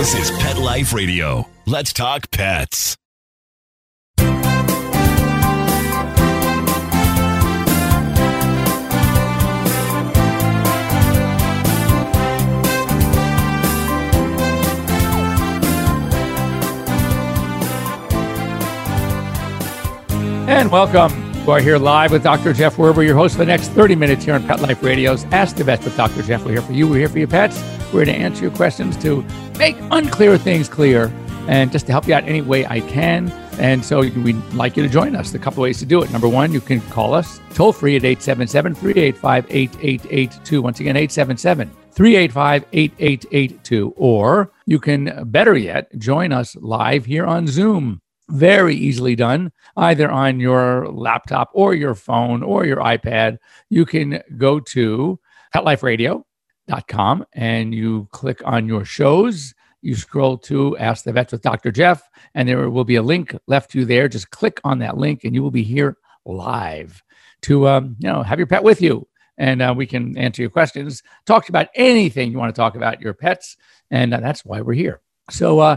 This is Pet Life Radio. Let's talk pets. And welcome. We're here live with Dr. Jeff Werber, your host for the next 30 minutes here on Pet Life Radio's Ask the Vet with Dr. Jeff. We're here for you. We're here for your pets. We're here to answer your questions, to make unclear things clear, and just to help you out any way I can. And so we'd like you to join us. A couple ways to do it. Number one, you can call us toll free at 877 385 8882. Once again, 877 385 8882. Or you can, better yet, join us live here on Zoom very easily done either on your laptop or your phone or your iPad. You can go to petliferadio.com and you click on your shows. You scroll to Ask the Vets with Dr. Jeff, and there will be a link left to you there. Just click on that link, and you will be here live to um, you know have your pet with you, and uh, we can answer your questions, talk about anything you want to talk about your pets, and uh, that's why we're here. So uh,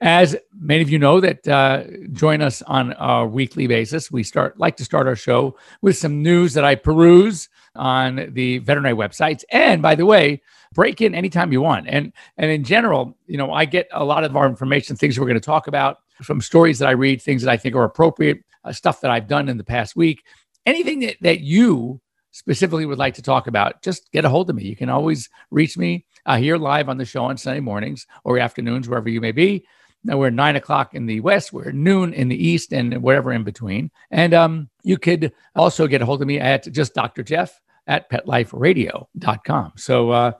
as many of you know that uh, join us on a weekly basis, we start like to start our show with some news that I peruse on the veterinary websites. And by the way, break in anytime you want. And and in general, you know, I get a lot of our information, things we're going to talk about from stories that I read, things that I think are appropriate, uh, stuff that I've done in the past week. Anything that, that you specifically would like to talk about, just get a hold of me. You can always reach me uh, here live on the show on Sunday mornings or afternoons, wherever you may be. Now we're nine o'clock in the west, we're noon in the east, and whatever in between. And um, you could also get a hold of me at just Dr. Jeff at petliferadio.com. So uh,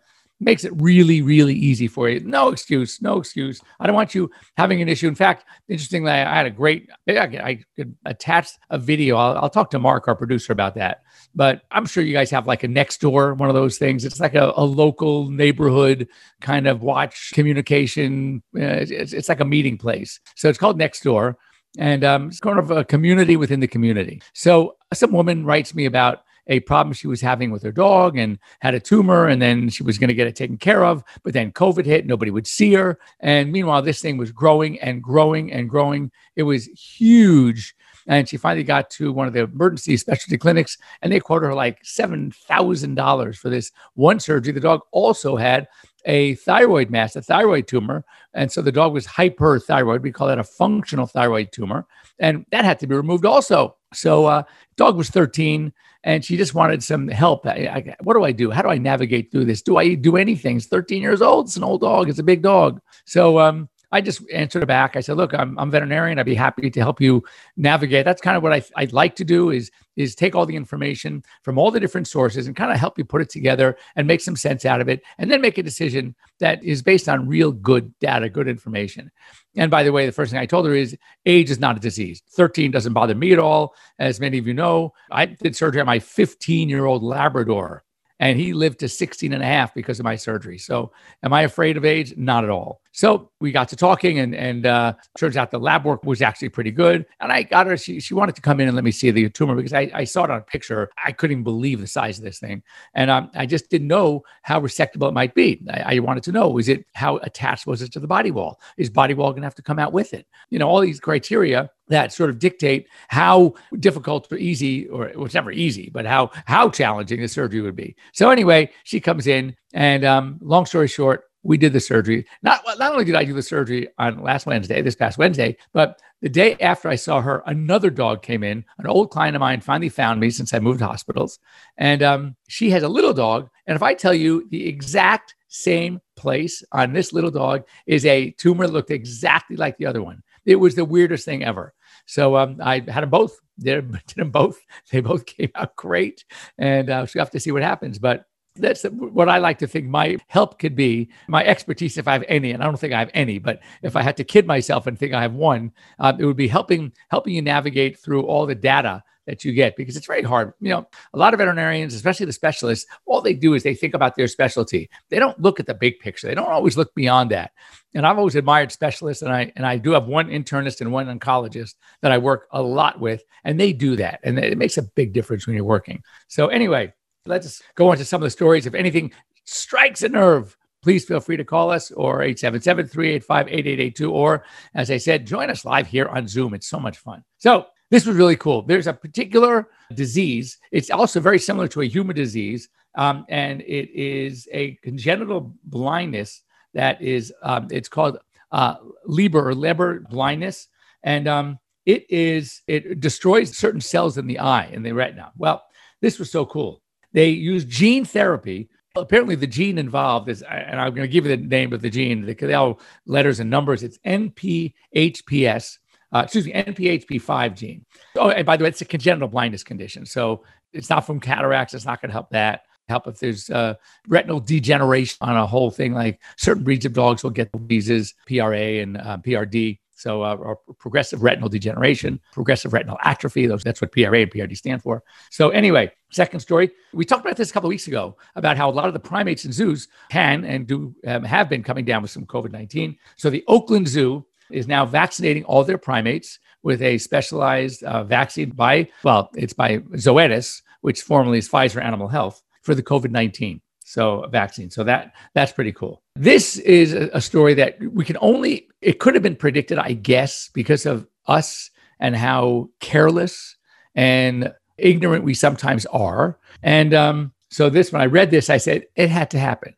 makes it really, really easy for you. No excuse, no excuse. I don't want you having an issue. In fact, interestingly, I had a great, I could attach a video. I'll, I'll talk to Mark, our producer, about that. But I'm sure you guys have like a next door, one of those things. It's like a, a local neighborhood kind of watch communication. Uh, it's, it's like a meeting place. So it's called Next Door And um, it's kind of a community within the community. So some woman writes me about a problem she was having with her dog and had a tumor and then she was going to get it taken care of but then covid hit nobody would see her and meanwhile this thing was growing and growing and growing it was huge and she finally got to one of the emergency specialty clinics and they quoted her like $7000 for this one surgery the dog also had a thyroid mass, a thyroid tumor. And so the dog was hyperthyroid. We call that a functional thyroid tumor. And that had to be removed also. So uh, dog was 13 and she just wanted some help. I, I, what do I do? How do I navigate through this? Do I do anything? It's 13 years old. It's an old dog. It's a big dog. So um, I just answered back. I said, "Look, I'm, I'm veterinarian. I'd be happy to help you navigate." That's kind of what I, I'd like to do is is take all the information from all the different sources and kind of help you put it together and make some sense out of it, and then make a decision that is based on real good data, good information. And by the way, the first thing I told her is age is not a disease. 13 doesn't bother me at all. As many of you know, I did surgery on my 15 year old Labrador and he lived to 16 and a half because of my surgery. So, am I afraid of age? Not at all. So we got to talking, and and uh, turns out the lab work was actually pretty good. And I got her; she she wanted to come in and let me see the tumor because I, I saw it on a picture. I couldn't believe the size of this thing, and um, I just didn't know how resectable it might be. I, I wanted to know: was it how attached was it to the body wall? Is body wall going to have to come out with it? You know, all these criteria that sort of dictate how difficult or easy, or it was never easy, but how how challenging the surgery would be. So anyway, she comes in, and um, long story short, we did the surgery. Not not only did I do the surgery on last Wednesday, this past Wednesday, but the day after I saw her, another dog came in. An old client of mine finally found me since I moved hospitals, and um, she has a little dog. And if I tell you the exact same place on this little dog is a tumor that looked exactly like the other one. It was the weirdest thing ever. So um, I had them both. Did, did them both. They both came out great, and uh, so we have to see what happens. But that's what I like to think my help could be, my expertise, if I have any, and I don't think I have any, but if I had to kid myself and think I have one, uh, it would be helping helping you navigate through all the data that you get because it's very hard. You know, a lot of veterinarians, especially the specialists, all they do is they think about their specialty. They don't look at the big picture. They don't always look beyond that. And I've always admired specialists, and I and I do have one internist and one oncologist that I work a lot with, and they do that, and it makes a big difference when you're working. So anyway, let's go on to some of the stories. If anything strikes a nerve, please feel free to call us or 877 385 8882. Or, as I said, join us live here on Zoom. It's so much fun. So, this was really cool. There's a particular disease. It's also very similar to a human disease, um, and it is a congenital blindness that is. Um, it's called uh, Leber or Leber blindness, and um, it is it destroys certain cells in the eye in the retina. Well, this was so cool. They use gene therapy. Apparently, the gene involved is, and I'm going to give you the name of the gene. They all letters and numbers. It's NPHPS. Uh, excuse me, NPHP5 gene. Oh, and by the way, it's a congenital blindness condition. So it's not from cataracts. It's not going to help that. Help if there's uh, retinal degeneration on a whole thing, like certain breeds of dogs will get diseases, PRA and uh, PRD. So, uh, or progressive retinal degeneration, progressive retinal atrophy. Those that's what PRA and PRD stand for. So, anyway, second story. We talked about this a couple weeks ago about how a lot of the primates in zoos can and do um, have been coming down with some COVID nineteen. So, the Oakland Zoo is now vaccinating all their primates with a specialized uh, vaccine by well, it's by Zoetis, which formerly is Pfizer Animal Health for the COVID nineteen so a vaccine. So that that's pretty cool. This is a, story that we can only it could have been predicted, I guess, because of us and how careless and ignorant we sometimes are. And um, so this, when I read this, I said it had to happen.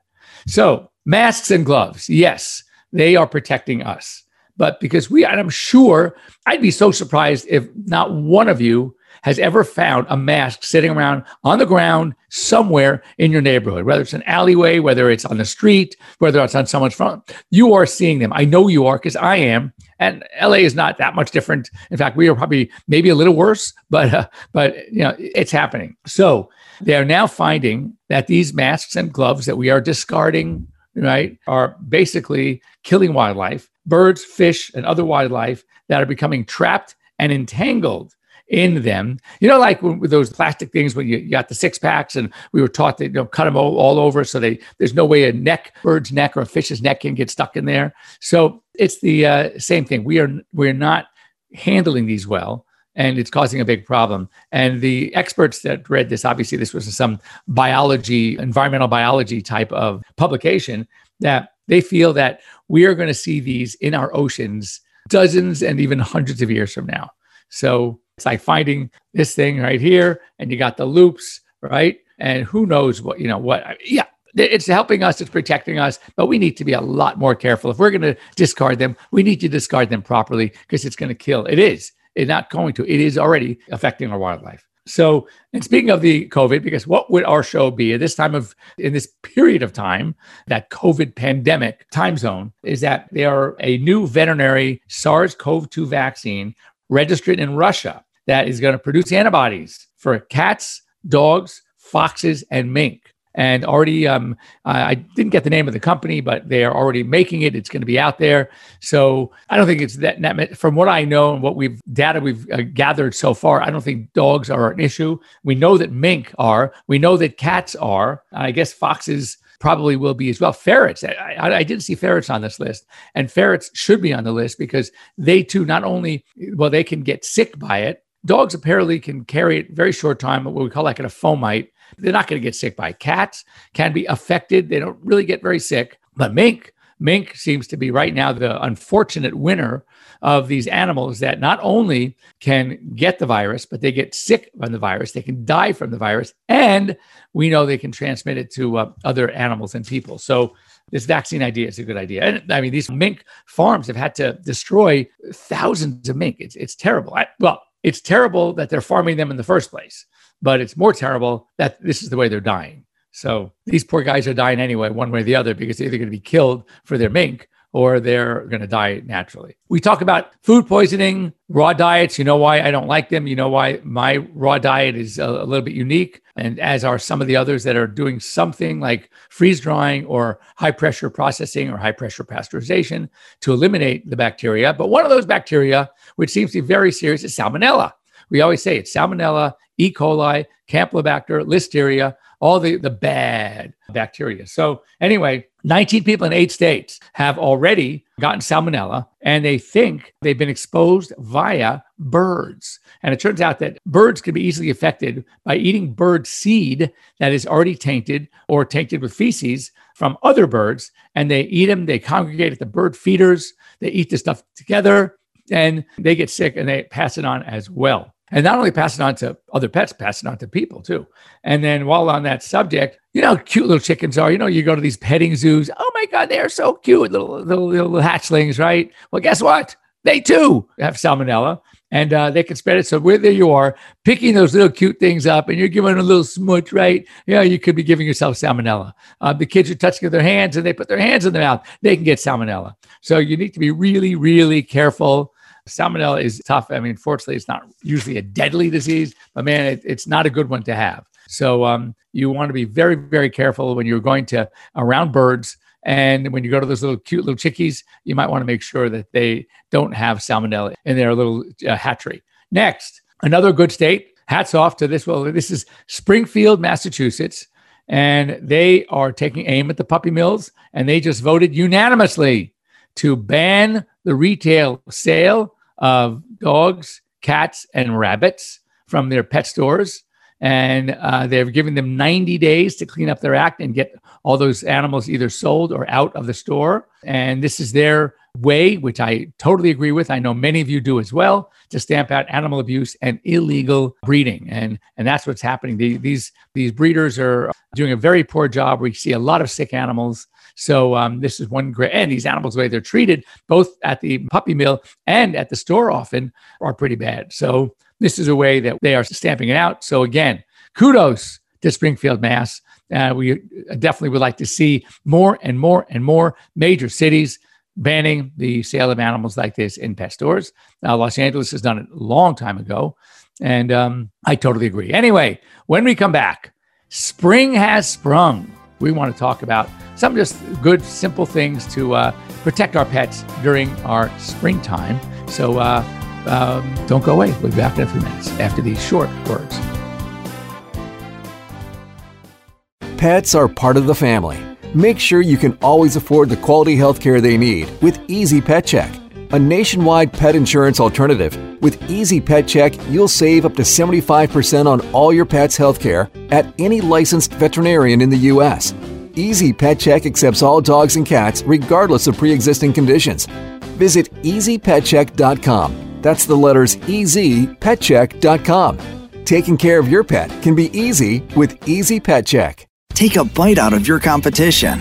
So masks and gloves, yes, they are protecting us. But because we, and I'm sure I'd be so surprised if not one of you has ever found a mask sitting around on the ground somewhere in your neighborhood, whether it's an alleyway, whether it's on the street, whether it's on someone's front, you are seeing them. I know you are because I am. And LA is not that much different. In fact, we are probably maybe a little worse, but uh, but you know it's happening. So they are now finding that these masks and gloves that we are discarding, right, are basically killing wildlife, birds, fish, and other wildlife that are becoming trapped and entangled in them. You know, like with those plastic things when you, got the six packs, and we were taught to you know cut them all, all over so they there's no way a neck, bird's neck, or a fish's neck can get stuck in there. So it's the uh, same thing. We are we're not handling these well. And it's causing a big problem. And the experts that read this, obviously, this was some biology, environmental biology type of publication, that they feel that we are going to see these in our oceans dozens and even hundreds of years from now. So it's like finding this thing right here, and you got the loops, right? And who knows what, you know, what, yeah, it's helping us, it's protecting us, but we need to be a lot more careful. If we're going to discard them, we need to discard them properly because it's going to kill. It is. It's not going to. It is already affecting our wildlife. So, and speaking of the COVID, because what would our show be at this time of, in this period of time, that COVID pandemic time zone, is that they are a new veterinary SARS CoV 2 vaccine registered in Russia that is going to produce antibodies for cats, dogs, foxes, and mink. And already, um, I didn't get the name of the company, but they are already making it. It's going to be out there. So I don't think it's that. that from what I know and what we've data we've uh, gathered so far, I don't think dogs are an issue. We know that mink are. We know that cats are. I guess foxes probably will be as well. Ferrets, I, I, I, didn't see ferrets on this list, and ferrets should be on the list because they too not only well they can get sick by it, Dogs apparently can carry it very short time, what we call like a fomite. They're not going to get sick by cats, can be affected. They don't really get very sick. But mink, mink seems to be right now the unfortunate winner of these animals that not only can get the virus, but they get sick from the virus. They can die from the virus. And we know they can transmit it to uh, other animals and people. So this vaccine idea is a good idea. And I mean, these mink farms have had to destroy thousands of mink. It's, it's terrible. I, well, it's terrible that they're farming them in the first place, but it's more terrible that this is the way they're dying. So these poor guys are dying anyway, one way or the other, because they're either going to be killed for their mink or they're going to die naturally. We talk about food poisoning, raw diets. You know why I don't like them. You know why my raw diet is a, little bit unique, and as are some of the others that are doing something like freeze drying or high pressure processing or high pressure pasteurization to eliminate the bacteria. But one of those bacteria, which seems to be very serious, is salmonella. We always say it's salmonella, E. coli, Campylobacter, Listeria, all the, the bad bacteria. So, anyway, 19 people in eight states have already gotten salmonella. and they think they've been exposed via birds. And it turns out that birds can be easily affected by eating bird seed that is already tainted or tainted with feces from other birds. And they eat them, they congregate at the bird feeders, they eat the stuff together, and they get sick and they pass it on as well. And not only pass it on to other pets, pass it on to people too. And then while on that subject, you know, how cute little chickens are, you know, you go to these petting zoos. Oh my God, they're so cute, little, little, little hatchlings, right? Well, guess what? They too have salmonella and uh, they can spread it. So where there you are, picking those little cute things up, and you're giving a little smooch, right? Yeah, you could be giving yourself salmonella. Uh, the kids are touching their hands, and they put their hands in their mouth. They can get salmonella. So you need to be really, really careful. Salmonella is tough. I mean, fortunately, it's not usually a deadly disease, but man, it, it's not a good one to have. So um, you want to be very, very careful when you're going to around birds. And when you go to those little cute little chickies, you might want to make sure that they don't have salmonella in their little uh, hatchery. Next, another good state. Hats off to this. Well, this is Springfield, Massachusetts, and they are taking aim at the puppy mills, and they just voted unanimously to ban the retail sale of dogs, cats, and rabbits from their pet stores. And uh, they're giving them 90 days to clean up their act and get all those animals either sold or out of the store. And this is their way, which I totally agree with. I know many of you do as well, to stamp out animal abuse and illegal breeding. And, and that's what's happening. The, these, these breeders are doing a very poor job. We see a lot of sick animals. So um, this is one great, and these animals, the way they're treated, both at the puppy mill and at the store often, are pretty bad. So this is a way that they are stamping it out. So again, kudos to Springfield, Mass. Uh, we definitely would like to see more and more and more major cities banning the sale of animals like this in pet stores. Now, Los Angeles has done it a long time ago, and um, I totally agree. Anyway, when we come back, spring has sprung. We want to talk about some just good, simple things to uh, protect our pets during our springtime. So uh, um, don't go away. We'll be back in a few minutes after these short words. Pets are part of the family. Make sure you can always afford the quality health care they need with Easy Pet Check, a nationwide pet insurance alternative. With Easy Pet Check, you'll save up to 75% on all your pet's health care at any licensed veterinarian in the U.S. Easy Pet Check accepts all dogs and cats regardless of pre existing conditions. Visit easypetcheck.com. That's the letters easypetcheck.com. Taking care of your pet can be easy with Easy Pet Check. Take a bite out of your competition.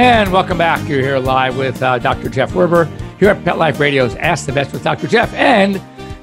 And welcome back. You're here live with uh, Dr. Jeff Werber here at Pet Life Radio's Ask the Vets with Dr. Jeff. And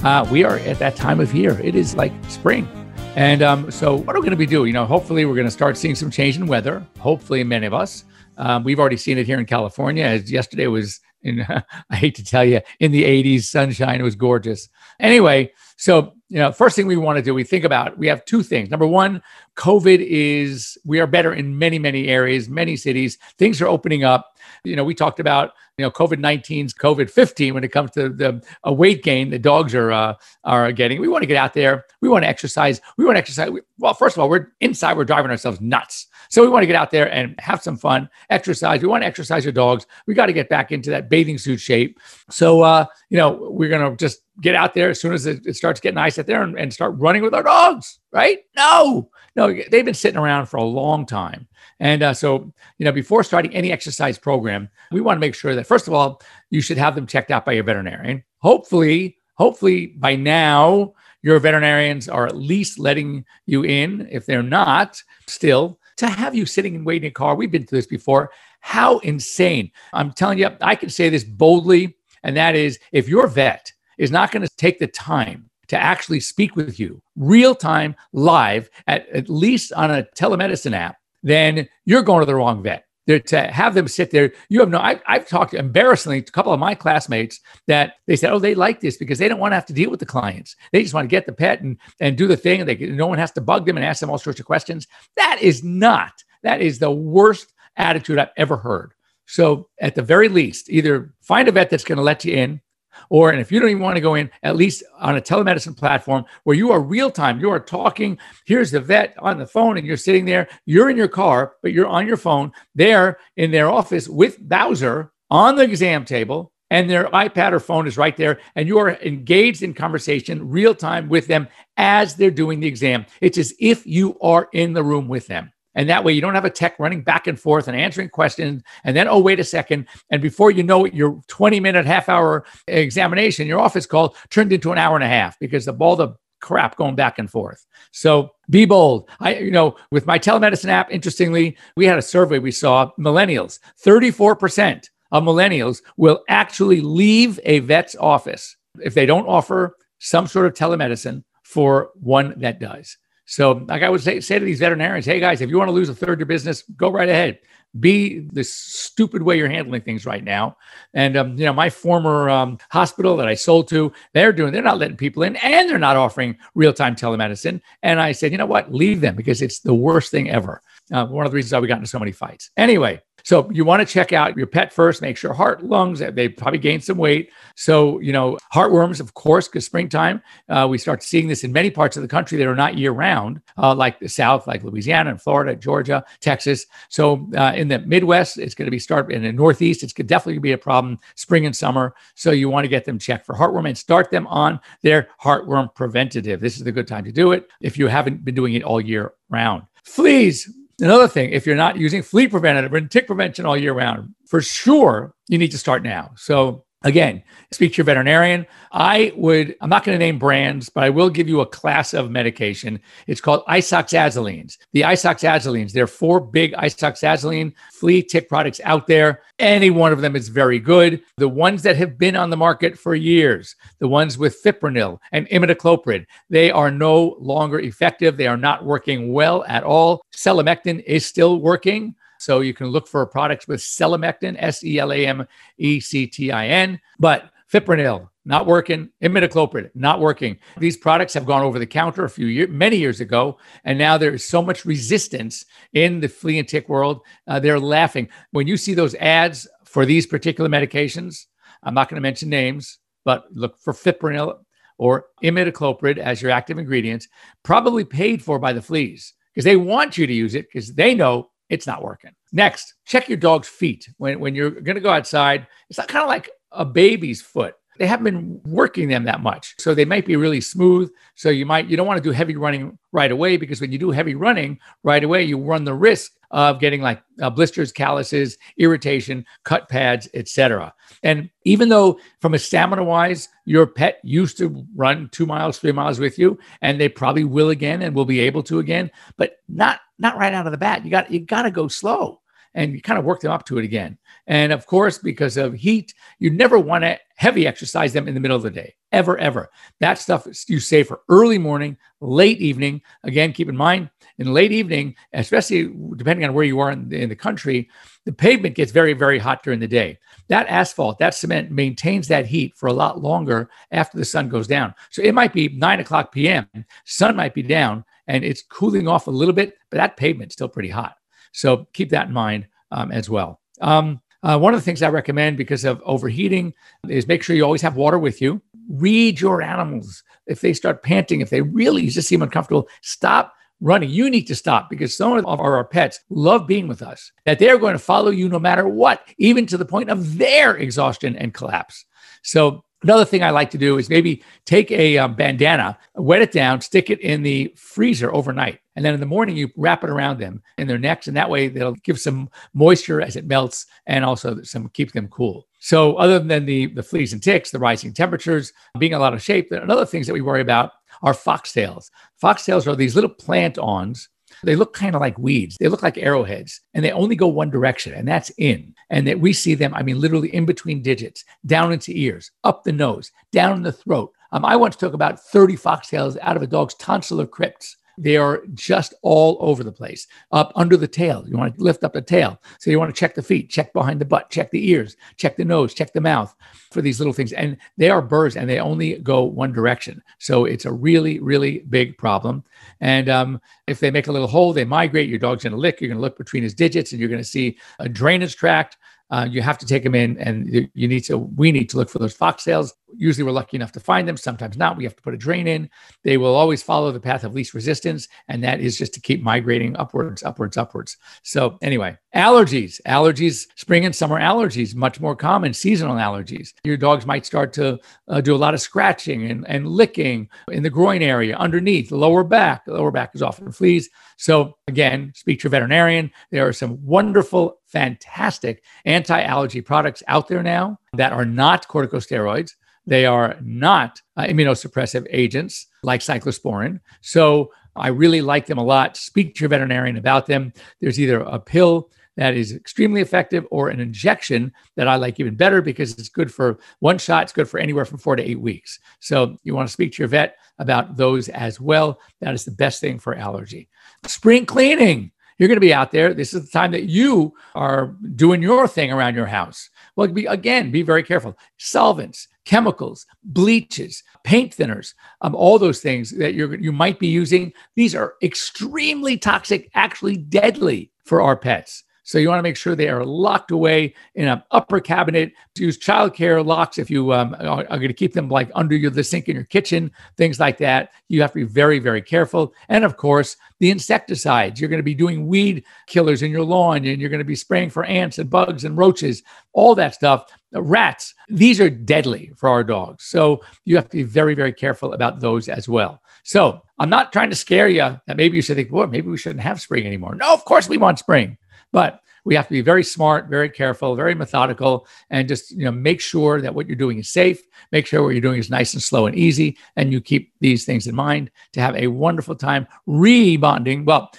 uh, we are at that time of year. It is like spring. And um, so, what are we going to be doing? You know, hopefully, we're going to start seeing some change in weather. Hopefully, many of us. Um, we've already seen it here in California. As yesterday was, in, I hate to tell you, in the 80s, sunshine. It was gorgeous. Anyway, so you know, first thing we want to do, we think about. We have two things. Number one, COVID is we are better in many, many areas, many cities. Things are opening up. You know, we talked about you know COVID 19's COVID 15 when it comes to the a weight gain the dogs are uh, are getting. We want to get out there. We want to exercise. We want to exercise. Well, first of all, we're inside. We're driving ourselves nuts. So we want to get out there and have some fun, exercise. We want to exercise your dogs. We got to get back into that bathing suit shape. So uh, you know, we're gonna just get out there as soon as it, it starts getting nice out there and, and start running with our dogs. Right? No, No, they've been sitting around for a long time. And uh, so, you know, before starting any exercise program, we want to make sure that, first of all, you should have them checked out by your veterinarian. Hopefully, hopefully by now, your veterinarians are at least letting you in. If they're not, still, to have you sitting and waiting in a car, we've been through this before. How insane. I'm telling you, I can say this boldly, and that is if your vet is not going to take the time to actually speak with you real time, live, at, at least on a telemedicine app, then you're going to the wrong vet. They're, to have them sit there, you have no. I, have talked embarrassingly to a couple of my classmates that they said, "Oh, they like this because they don't want to have to deal with the clients. They just want to get the pet and and do the thing, and they no one has to bug them and ask them all sorts of questions." That is not. That is the worst attitude I've ever heard. So, at the very least, either find a vet that's going to let you in, or and if you don't even want to go in, at least on a telemedicine platform where you are real time, you are talking. Here's the vet on the phone, and you're sitting there. You're in your car, but you're on your phone. They're in their office with Bowser on the exam table, and their iPad or phone is right there, and you are engaged in conversation real time with them as they're doing the exam. It's as if you are in the room with them. And that way you don't have a tech running back and forth and answering questions. And then, oh, wait a second. And before you know it, your 20 minute, half hour examination, your office call turned into an hour and a half because of all the crap going back and forth. So be bold. I, you know, with my telemedicine app, interestingly, we had a survey we saw millennials, 34% of millennials will actually leave a vet's office if they don't offer some sort of telemedicine for one that does. So, like I would say, say to these veterinarians, hey guys, if you want to lose a third of your business, go right ahead. Be the stupid way you're handling things right now. And um, you know, my former um, hospital that I sold to, they're doing, they're not letting people in, and they're not offering real-time telemedicine. And I said, you know what, leave them because it's the worst thing ever. Uh, one of the reasons why we got into so many fights. Anyway, so you want to check out your pet first, make sure heart, lungs, they probably gained some weight. So, you know, heartworms, of course, because springtime, uh, we start seeing this in many parts of the country that are not year round, uh, like the South, like Louisiana and Florida, Georgia, Texas. So uh, in the Midwest, it's going to be start in the Northeast, it's definitely going to be a problem spring and summer. So you want to get them checked for heartworm and start them on their heartworm preventative. This is the good time to do it if you haven't been doing it all year round. Fleas, Another thing, if you're not using flea preventative and tick prevention all year round, for sure you need to start now. So Again, speak to your veterinarian. I would, I'm not going to name brands, but I will give you a class of medication. It's called isoxazolines. The isoxazolines, there are four big isoxazoline flea tick products out there. Any one of them is very good. The ones that have been on the market for years, the ones with fipronil and imidacloprid, they are no longer effective. They are not working well at all. Selamectin is still working. So you can look for products with selamectin, S E L A M E C T I N, but fipronil, not working. Imidacloprid, not working. These products have gone over the counter a few years, many years ago, and now there is so much resistance in the flea and tick world. Uh, they're laughing when you see those ads for these particular medications. I'm not going to mention names, but look for fipronil or imidacloprid as your active ingredients, probably paid for by the fleas because they want you to use it because they know it's not working. Next, check your dog's feet. When, when you're going to go outside, it's not kind of like a baby's foot. They haven't been working them that much. So they might be really smooth. So you might, you don't want to do heavy running right away because when you do heavy running right away, you run the risk of getting like uh, blisters, calluses, irritation, cut pads, etc. And even though from a stamina wise, your pet used to run two miles, three miles with you, and they probably will again and will be able to again, but not not right out of the bat. You got you got to go slow and you kind of work them up to it again. And of course, because of heat, you never want to heavy exercise them in the middle of the day, ever, ever. That stuff is you save for early morning, late evening. Again, keep in mind, in late evening, especially depending on where you are in the, in the country, the pavement gets very, very hot during the day. That asphalt, that cement maintains that heat for a lot longer after the sun goes down. So it might be nine o'clock p.m., sun might be down, and it's cooling off a little bit, but that pavement's still pretty hot. So keep that in mind um, as well. Um, uh, one of the things I recommend because of overheating is make sure you always have water with you. Read your animals. If they start panting, if they really just seem uncomfortable, stop running. You need to stop because some of our pets love being with us, that they're going to follow you no matter what, even to the point of their exhaustion and collapse. So Another thing I like to do is maybe take a um, bandana, wet it down, stick it in the freezer overnight. And then in the morning, you wrap it around them in their necks. And that way, they'll give some moisture as it melts and also some keep them cool. So, other than the, the fleas and ticks, the rising temperatures, being a lot of shape, another things that we worry about are foxtails. Foxtails are these little plant awns they look kind of like weeds. They look like arrowheads and they only go one direction, and that's in. And that we see them, I mean, literally in between digits, down into ears, up the nose, down in the throat. Um, I once took about 30 foxtails out of a dog's tonsillar crypts. They are just all over the place, up under the tail. You want to lift up the tail. So you want to check the feet, check behind the butt, check the ears, check the nose, check the mouth for these little things. And they are burrs and they only go one direction. So it's a really, really big problem. And um, if they make a little hole, they migrate. Your dog's going to lick. You're going to look between his digits and you're going to see a drainage tract uh, you have to take them in and you need to we need to look for those foxtails usually we're lucky enough to find them sometimes not we have to put a drain in. They will always follow the path of least resistance and that is just to keep migrating upwards upwards upwards. So anyway allergies allergies spring and summer allergies much more common seasonal allergies. Your dogs might start to uh, do a lot of scratching and, and licking in the groin area underneath lower back the lower back is often fleas. So again speak to your veterinarian. There are some wonderful fantastic anti allergy products out there now that are not corticosteroids. They are not uh, immunosuppressive agents like cyclosporin. So I really like them a lot. Speak to your veterinarian about them. There's either a pill that is extremely effective or an injection that I like even better because it's good for one shot. It's good for anywhere from four to eight weeks. So you want to speak to your vet about those as well. That is the best thing for allergy. Spring cleaning. You're going to be out there. This is the time that you are doing your thing around your house. Well, be, again, be very careful. Solvents, chemicals, bleaches, paint thinners, um, all those things that you you might be using. These are extremely toxic, actually deadly for our pets. So you want to make sure they are locked away in an upper cabinet. To use childcare locks if you um, are, are going to keep them like under your, the sink in your kitchen, things like that. You have to be very, very careful. And of course, the insecticides. You're going to be doing weed killers in your lawn, and you're going to be spraying for ants and bugs and roaches, all that stuff. Rats. These are deadly for our dogs. So you have to be very, very careful about those as well. So I'm not trying to scare you that maybe you should think, well, maybe we shouldn't have spring anymore. No, of course we want spring. But we have to be very smart, very careful, very methodical, and just you know make sure that what you're doing is safe. Make sure what you're doing is nice and slow and easy, and you keep these things in mind to have a wonderful time rebonding. Well,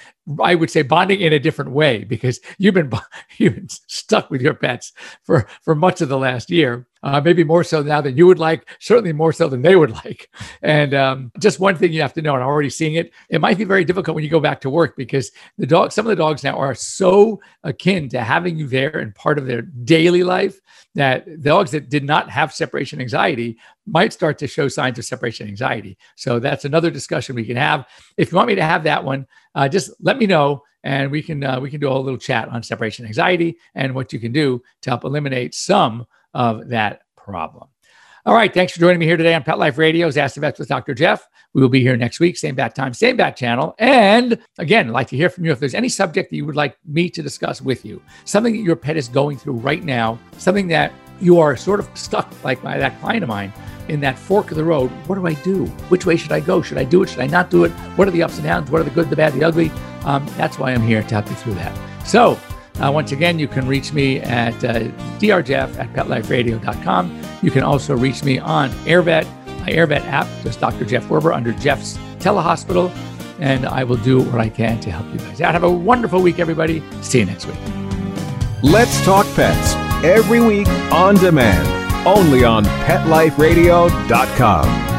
I would say bonding in a different way because you've been you've been stuck with your pets for for much of the last year. Uh, maybe more so now than you would like, certainly more so than they would like. And um, just one thing you have to know, and I'm already seeing it, it might be very difficult when you go back to work because the dog, some of the dogs now are so akin to having you there and part of their daily life that dogs that did not have separation anxiety might start to show signs of separation anxiety. So that's another discussion we can have. If you want me to have that one, uh, just let me know and we can uh, we can do a little chat on separation anxiety and what you can do to help eliminate some of that problem. All right. Thanks for joining me here today on Pet Life Radio's Ask the Vets with Dr. Jeff. We will be here next week, same bat time, same bat channel. And again, I'd like to hear from you if there's any subject that you would like me to discuss with you, something that your pet is going through right now, something that you are sort of stuck, like my, that client of mine, in that fork of the road. What do I do? Which way should I go? Should I do it? Should I not do it? What are the ups and downs? What are the good, the bad, the ugly? Um, that's why I'm here to help you through that. So, uh, once again, you can reach me at uh, drjeff at petliferadio.com. You can also reach me on AirVet, my AirVet app, just Dr. Jeff Werber under Jeff's Telehospital. And I will do what I can to help you guys out. Have a wonderful week, everybody. See you next week. Let's Talk Pets every week on demand, only on PetLifeRadio.com.